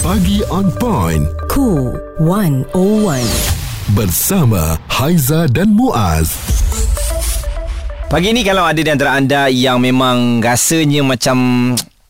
Pagi on point. Cool 101. Bersama Haiza dan Muaz. Pagi ni kalau ada di antara anda yang memang rasanya macam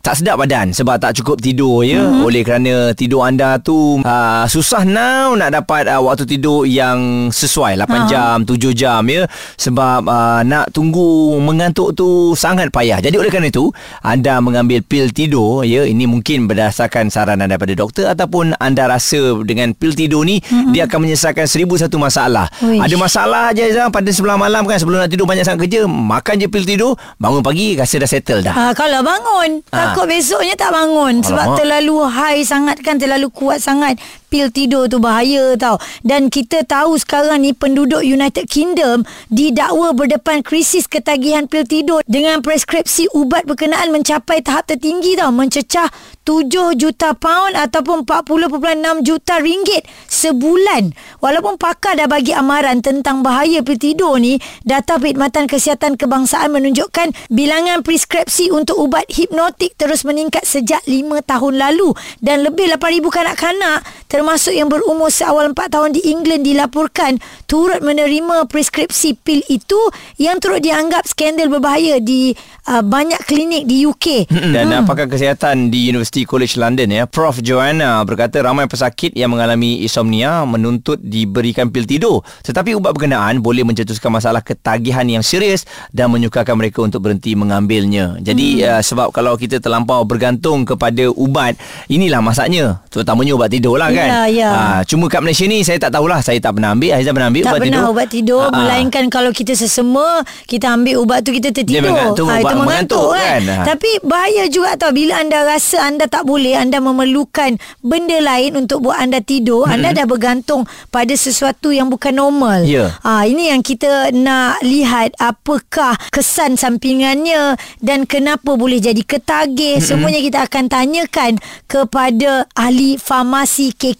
tak sedap badan sebab tak cukup tidur ya. Mm-hmm. oleh kerana tidur anda tu uh, susah now nak dapat uh, waktu tidur yang sesuai. 8 uh-huh. jam 7 jam ya. Sebab uh, nak tunggu mengantuk tu sangat payah. Jadi oleh kerana itu anda mengambil pil tidur ya. Ini mungkin berdasarkan saranan daripada doktor ataupun anda rasa dengan pil tidur ni mm-hmm. dia akan menyelesaikan seribu satu masalah. Uish. ada masalah je Zah, pada sebelah malam kan sebelum nak tidur banyak sangat kerja makan je pil tidur bangun pagi rasa dah settle dah. Uh, kalau bangun uh, takut besoknya tak bangun sebab Alamak. terlalu high sangat kan terlalu kuat sangat pil tidur tu bahaya tau. Dan kita tahu sekarang ni penduduk United Kingdom didakwa berdepan krisis ketagihan pil tidur dengan preskripsi ubat berkenaan mencapai tahap tertinggi tau. Mencecah 7 juta pound ataupun 40.6 juta ringgit sebulan. Walaupun pakar dah bagi amaran tentang bahaya pil tidur ni data Perkhidmatan Kesihatan Kebangsaan menunjukkan bilangan preskripsi untuk ubat hipnotik terus meningkat sejak 5 tahun lalu. Dan lebih 8,000 kanak-kanak termasuk yang berumur seawal 4 tahun di England dilaporkan turut menerima preskripsi pil itu yang turut dianggap skandal berbahaya di uh, banyak klinik di UK. Dan hmm. pakar kesihatan di University College London ya, Prof Joanna berkata ramai pesakit yang mengalami insomnia menuntut diberikan pil tidur. Tetapi ubat berkenaan boleh mencetuskan masalah ketagihan yang serius dan menyukarkan mereka untuk berhenti mengambilnya. Jadi hmm. uh, sebab kalau kita terlampau bergantung kepada ubat, inilah masaknya. Terutamanya ubat tidur lah kan. Ya, ya. Ha, cuma kat Malaysia ni saya tak tahulah. Saya tak pernah ambil. Aizah pernah ambil tak ubat tidur. tidur. Tak pernah ubat tidur. Ha, melainkan kalau kita sesema, kita ambil ubat tu kita tertidur. Dia mengantuk, ha, itu mengantuk, kan. kan. Tapi bahaya juga tau. Bila anda rasa anda tak boleh, anda memerlukan benda lain untuk buat anda tidur. Anda dah bergantung pada sesuatu yang bukan normal. Ya. Ha, ini yang kita nak lihat apakah kesan sampingannya dan kenapa boleh jadi ketagih. Hmm. Semuanya kita akan tanyakan kepada ahli farmasi KK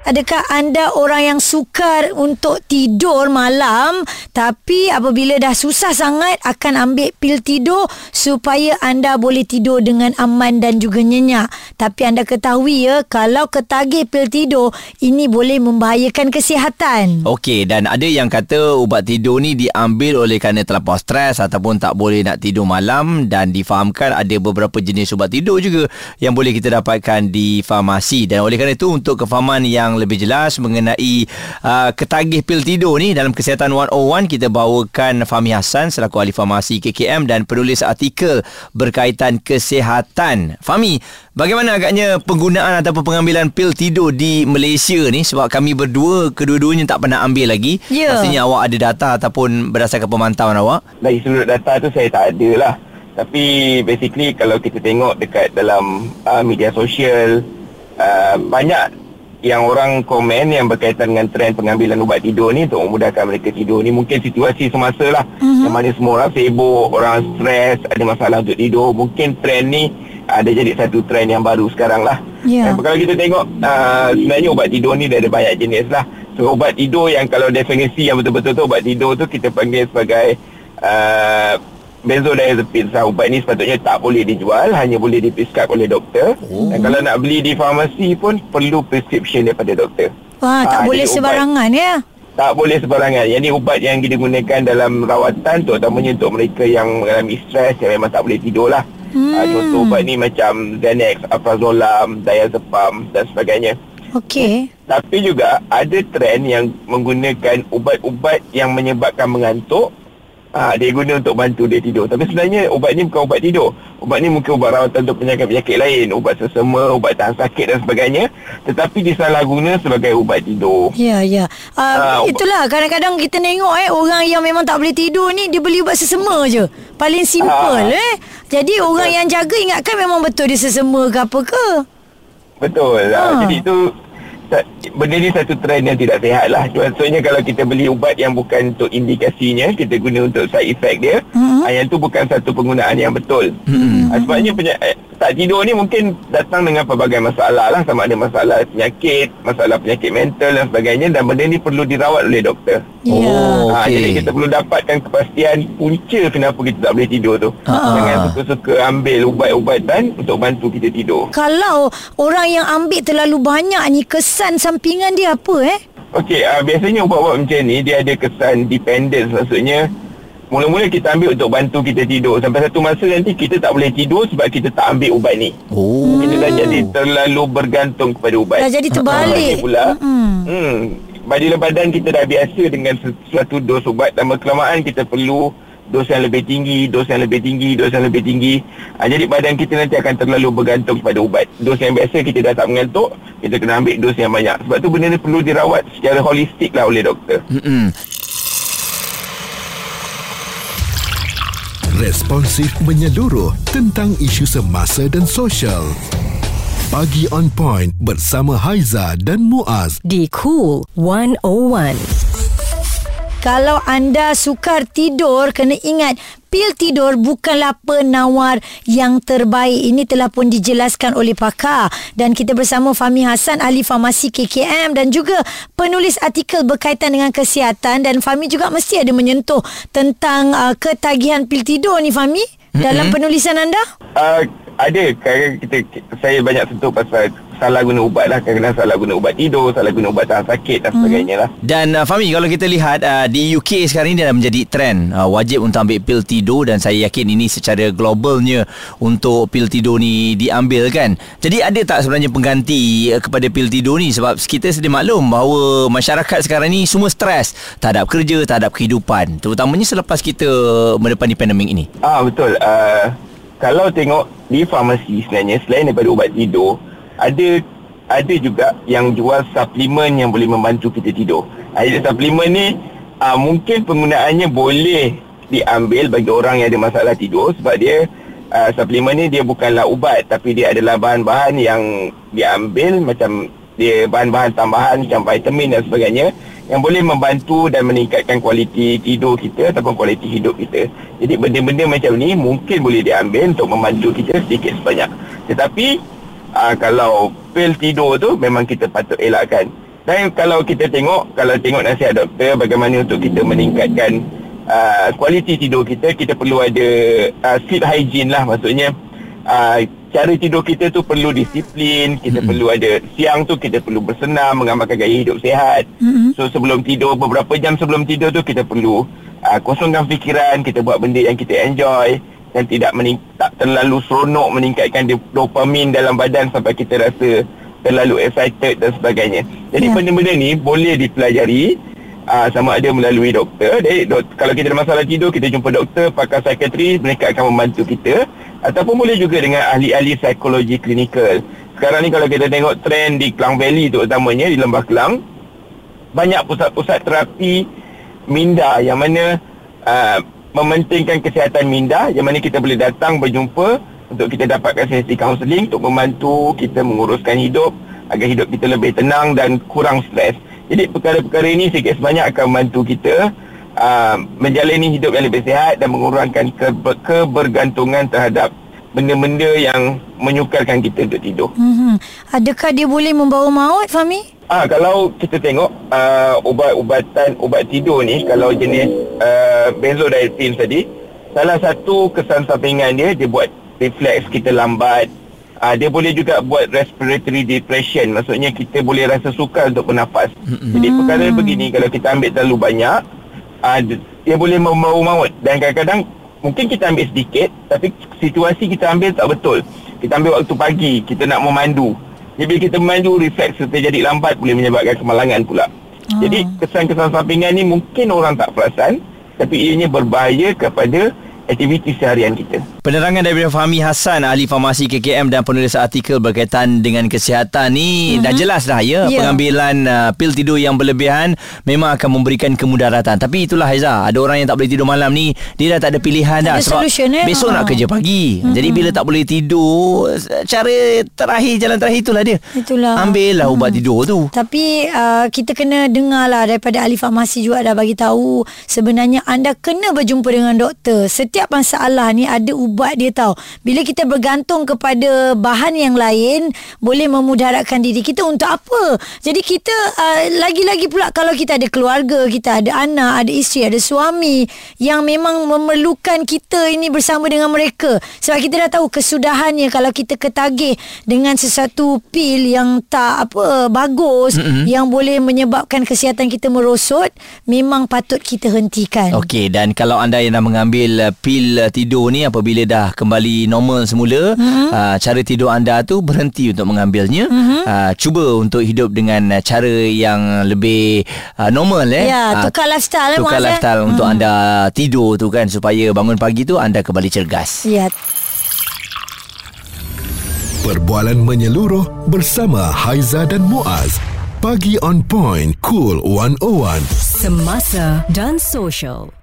Adakah anda orang yang sukar untuk tidur malam tapi apabila dah susah sangat akan ambil pil tidur supaya anda boleh tidur dengan aman dan juga nyenyak. Tapi anda ketahui ya kalau ketagih pil tidur ini boleh membahayakan kesihatan. Okey dan ada yang kata ubat tidur ni diambil oleh kerana terlampau stres ataupun tak boleh nak tidur malam dan difahamkan ada beberapa jenis ubat tidur juga yang boleh kita dapatkan di farmasi dan oleh kerana itu untuk kefahaman yang yang lebih jelas mengenai uh, ketagih pil tidur ni dalam Kesihatan 101 kita bawakan Fahmi Hassan selaku ahli farmasi KKM dan penulis artikel berkaitan kesihatan. Fahmi, bagaimana agaknya penggunaan ataupun pengambilan pil tidur di Malaysia ni sebab kami berdua kedua-duanya tak pernah ambil lagi. Yeah. Pastinya awak ada data ataupun berdasarkan pemantauan awak. Dari sudut data tu saya tak ada lah. Tapi basically kalau kita tengok dekat dalam uh, media sosial uh, banyak yang orang komen yang berkaitan dengan trend pengambilan ubat tidur ni untuk memudahkan mereka tidur ni mungkin situasi semasa lah uh-huh. yang mana semua orang sibuk orang stres ada masalah untuk tidur mungkin trend ni ada jadi satu trend yang baru sekarang lah yeah. kalau kita tengok uh, sebenarnya ubat tidur ni ada banyak jenis lah so ubat tidur yang kalau definisi yang betul-betul tu ubat tidur tu kita panggil sebagai uh, benzodiazepine ubat ni sepatutnya tak boleh dijual hanya boleh diprescribe oleh doktor oh. dan kalau nak beli di farmasi pun perlu prescription daripada doktor wah tak ha, boleh sebarangan ubat, ya tak boleh sebarangan yang ni ubat yang digunakan dalam rawatan terutamanya untuk mereka yang mengalami stres yang memang tak boleh tidur lah hmm. ha, contoh ubat ni macam Xanax, Alprazolam, Diazepam dan sebagainya Okey. Tapi juga ada trend yang menggunakan ubat-ubat yang menyebabkan mengantuk Ah, dia guna untuk bantu dia tidur. Tapi sebenarnya ubat ni bukan ubat tidur. Ubat ni mungkin ubat rawatan untuk penyakit-penyakit lain. Ubat sesama, ubat tahan sakit dan sebagainya. Tetapi disalahguna sebagai ubat tidur. Ya, ya. Uh, uh, itulah kadang-kadang kita tengok eh orang yang memang tak boleh tidur ni dia beli ubat sesama je. Paling simple uh, eh. Jadi orang betul. yang jaga ingatkan memang betul dia sesama ke apa ke. Betul. Uh, jadi itu benda ni satu trend yang tidak sihat lah. Contohnya kalau kita beli ubat yang bukan untuk indikasinya, kita guna untuk side effect dia, mm-hmm. yang tu bukan satu penggunaan yang betul. Mm-hmm. sebabnya penya- eh, tak tidur ni mungkin datang dengan pelbagai masalah lah. Sama ada masalah penyakit, masalah penyakit mental dan sebagainya. Dan benda ni perlu dirawat oleh doktor. Ya. Oh, Ha, okey. jadi kita perlu dapatkan kepastian punca kenapa kita tak boleh tidur tu. Ah. Jangan suka-suka ambil ubat-ubatan untuk bantu kita tidur. Kalau orang yang ambil terlalu banyak ni kesan sampingan dia apa eh? Okey, uh, biasanya ubat-ubat macam ni dia ada kesan dependence maksudnya mula-mula kita ambil untuk bantu kita tidur sampai satu masa nanti kita tak boleh tidur sebab kita tak ambil ubat ni. Oh. Kita dah jadi terlalu bergantung kepada ubat. Dah jadi terbalik. Lagi pula. Mm-mm. Hmm. Badan badan kita dah biasa dengan sesuatu dos ubat lama kelamaan kita perlu dos yang lebih tinggi, dos yang lebih tinggi, dos yang lebih tinggi. Ha, jadi badan kita nanti akan terlalu bergantung kepada ubat. Dos yang biasa kita dah tak mengantuk, kita kena ambil dos yang banyak. Sebab tu benda ni perlu dirawat secara holistik lah oleh doktor. Mm-mm. Responsif menyeluruh tentang isu semasa dan sosial. Pagi on point bersama Haiza dan Muaz. di Cool 101. Kalau anda sukar tidur, kena ingat pil tidur bukanlah penawar yang terbaik. Ini telah pun dijelaskan oleh pakar. Dan kita bersama Fahmi Hassan, ahli farmasi KKM dan juga penulis artikel berkaitan dengan kesihatan. Dan Fahmi juga mesti ada menyentuh tentang uh, ketagihan pil tidur ni Fahmi. Dalam penulisan anda? Uh, ada kadang kita saya banyak sentuh pasal salah guna ubat lah kadang-kadang salah guna ubat tidur salah guna ubat tahan sakit dan sebagainya lah Dan uh, Fahmi kalau kita lihat uh, di UK sekarang ni dah menjadi trend uh, wajib untuk ambil pil tidur dan saya yakin ini secara globalnya untuk pil tidur ni diambil kan. Jadi ada tak sebenarnya pengganti uh, kepada pil tidur ni sebab kita sedia maklum bahawa masyarakat sekarang ni semua stres terhadap kerja, terhadap kehidupan terutamanya selepas kita menepani pandemik ini. Ah betul. Uh, kalau tengok di farmasi sebenarnya selain daripada ubat tidur, ada ada juga yang jual suplemen yang boleh membantu kita tidur. Ah, Jadi suplemen ni uh, mungkin penggunaannya boleh diambil bagi orang yang ada masalah tidur sebab dia uh, suplemen ni dia bukanlah ubat tapi dia adalah bahan-bahan yang diambil macam dia bahan-bahan tambahan macam vitamin dan sebagainya yang boleh membantu dan meningkatkan kualiti tidur kita ataupun kualiti hidup kita. Jadi benda-benda macam ni mungkin boleh diambil untuk membantu kita sedikit sebanyak. Tetapi aa, kalau pil tidur tu memang kita patut elakkan. Dan kalau kita tengok, kalau tengok nasihat doktor bagaimana untuk kita meningkatkan aa, kualiti tidur kita, kita perlu ada aa, sleep hygiene lah maksudnya uh, cara tidur kita tu perlu disiplin, kita mm-hmm. perlu ada siang tu kita perlu bersenam, mengamalkan gaya hidup sihat. Mm-hmm. So sebelum tidur beberapa jam sebelum tidur tu kita perlu uh, kosongkan fikiran, kita buat benda yang kita enjoy dan tidak mening- tak terlalu seronok meningkatkan dopamin dalam badan sampai kita rasa terlalu excited dan sebagainya. Jadi yeah. benda-benda ni boleh dipelajari uh, sama ada melalui doktor. Jadi dok, kalau kita ada masalah tidur, kita jumpa doktor, pakar psikiatri, mereka akan membantu kita. Ataupun boleh juga dengan ahli-ahli psikologi klinikal. Sekarang ni kalau kita tengok trend di Klang Valley terutamanya di Lembah Kelang, banyak pusat-pusat terapi minda yang mana uh, mementingkan kesihatan minda yang mana kita boleh datang berjumpa untuk kita dapatkan sesi kaunseling untuk membantu kita menguruskan hidup agar hidup kita lebih tenang dan kurang stres. Jadi perkara-perkara ini sikit sebanyak akan membantu kita uh, menjalani hidup yang lebih sihat dan mengurangkan ke- kebergantungan terhadap benda-benda yang menyukarkan kita untuk tidur. Hmm. Adakah dia boleh membawa maut Fahmi? Ah kalau kita tengok uh, ubat-ubatan ubat tidur ni kalau jenis uh, benzodiazepine tadi salah satu kesan sampingan dia dia buat refleks kita lambat. Uh, dia boleh juga buat respiratory depression maksudnya kita boleh rasa sukar untuk bernafas. Mm-hmm. Jadi perkara begini kalau kita ambil terlalu banyak uh, dia boleh membawa maut dan kadang-kadang mungkin kita ambil sedikit tapi situasi kita ambil tak betul. Kita ambil waktu pagi, kita nak memandu. Jadi bila kita memandu refleks kita jadi lambat boleh menyebabkan kemalangan pula. Ah. Jadi kesan-kesan sampingan ni mungkin orang tak perasan tapi ianya berbahaya kepada aktiviti seharian kita. Penerangan daripada Fahmi Hassan ahli farmasi KKM dan penulis artikel berkaitan dengan kesihatan ni mm-hmm. dah jelas dah ya Ya. pengambilan uh, pil tidur yang berlebihan memang akan memberikan kemudaratan tapi itulah Haiza ada orang yang tak boleh tidur malam ni dia dah tak ada pilihan Tak dah ada solution, eh? besok Ha. nak kerja pagi mm-hmm. jadi bila tak boleh tidur cara terakhir jalan terakhir itulah dia Itulah. ambil lah ubat tidur tu Tapi uh, kita kena dengar lah daripada ahli farmasi juga dah bagi tahu sebenarnya anda kena berjumpa dengan doktor. Setiap masalah ni ada ubat dia tahu. Bila kita bergantung kepada bahan yang lain boleh memudaratkan diri kita untuk apa? Jadi kita uh, lagi-lagi pula kalau kita ada keluarga, kita ada anak, ada isteri, ada suami yang memang memerlukan kita ini bersama dengan mereka. Sebab kita dah tahu kesudahannya kalau kita ketagih dengan sesuatu pil yang tak apa bagus mm-hmm. yang boleh menyebabkan kesihatan kita merosot, memang patut kita hentikan. Okey dan kalau anda yang dah mengambil uh, pil uh, tidur ni apabila dah kembali normal semula mm-hmm. uh, cara tidur anda tu berhenti untuk mengambilnya mm-hmm. uh, cuba untuk hidup dengan uh, cara yang lebih uh, normal eh Ya, Ah, tukar lifestyle, tukar eh? lifestyle untuk anda tidur tu kan supaya bangun pagi tu anda kembali cergas Ya. Perbualan menyeluruh bersama Haiza dan Muaz. Pagi on point, cool 101. Semasa dan social.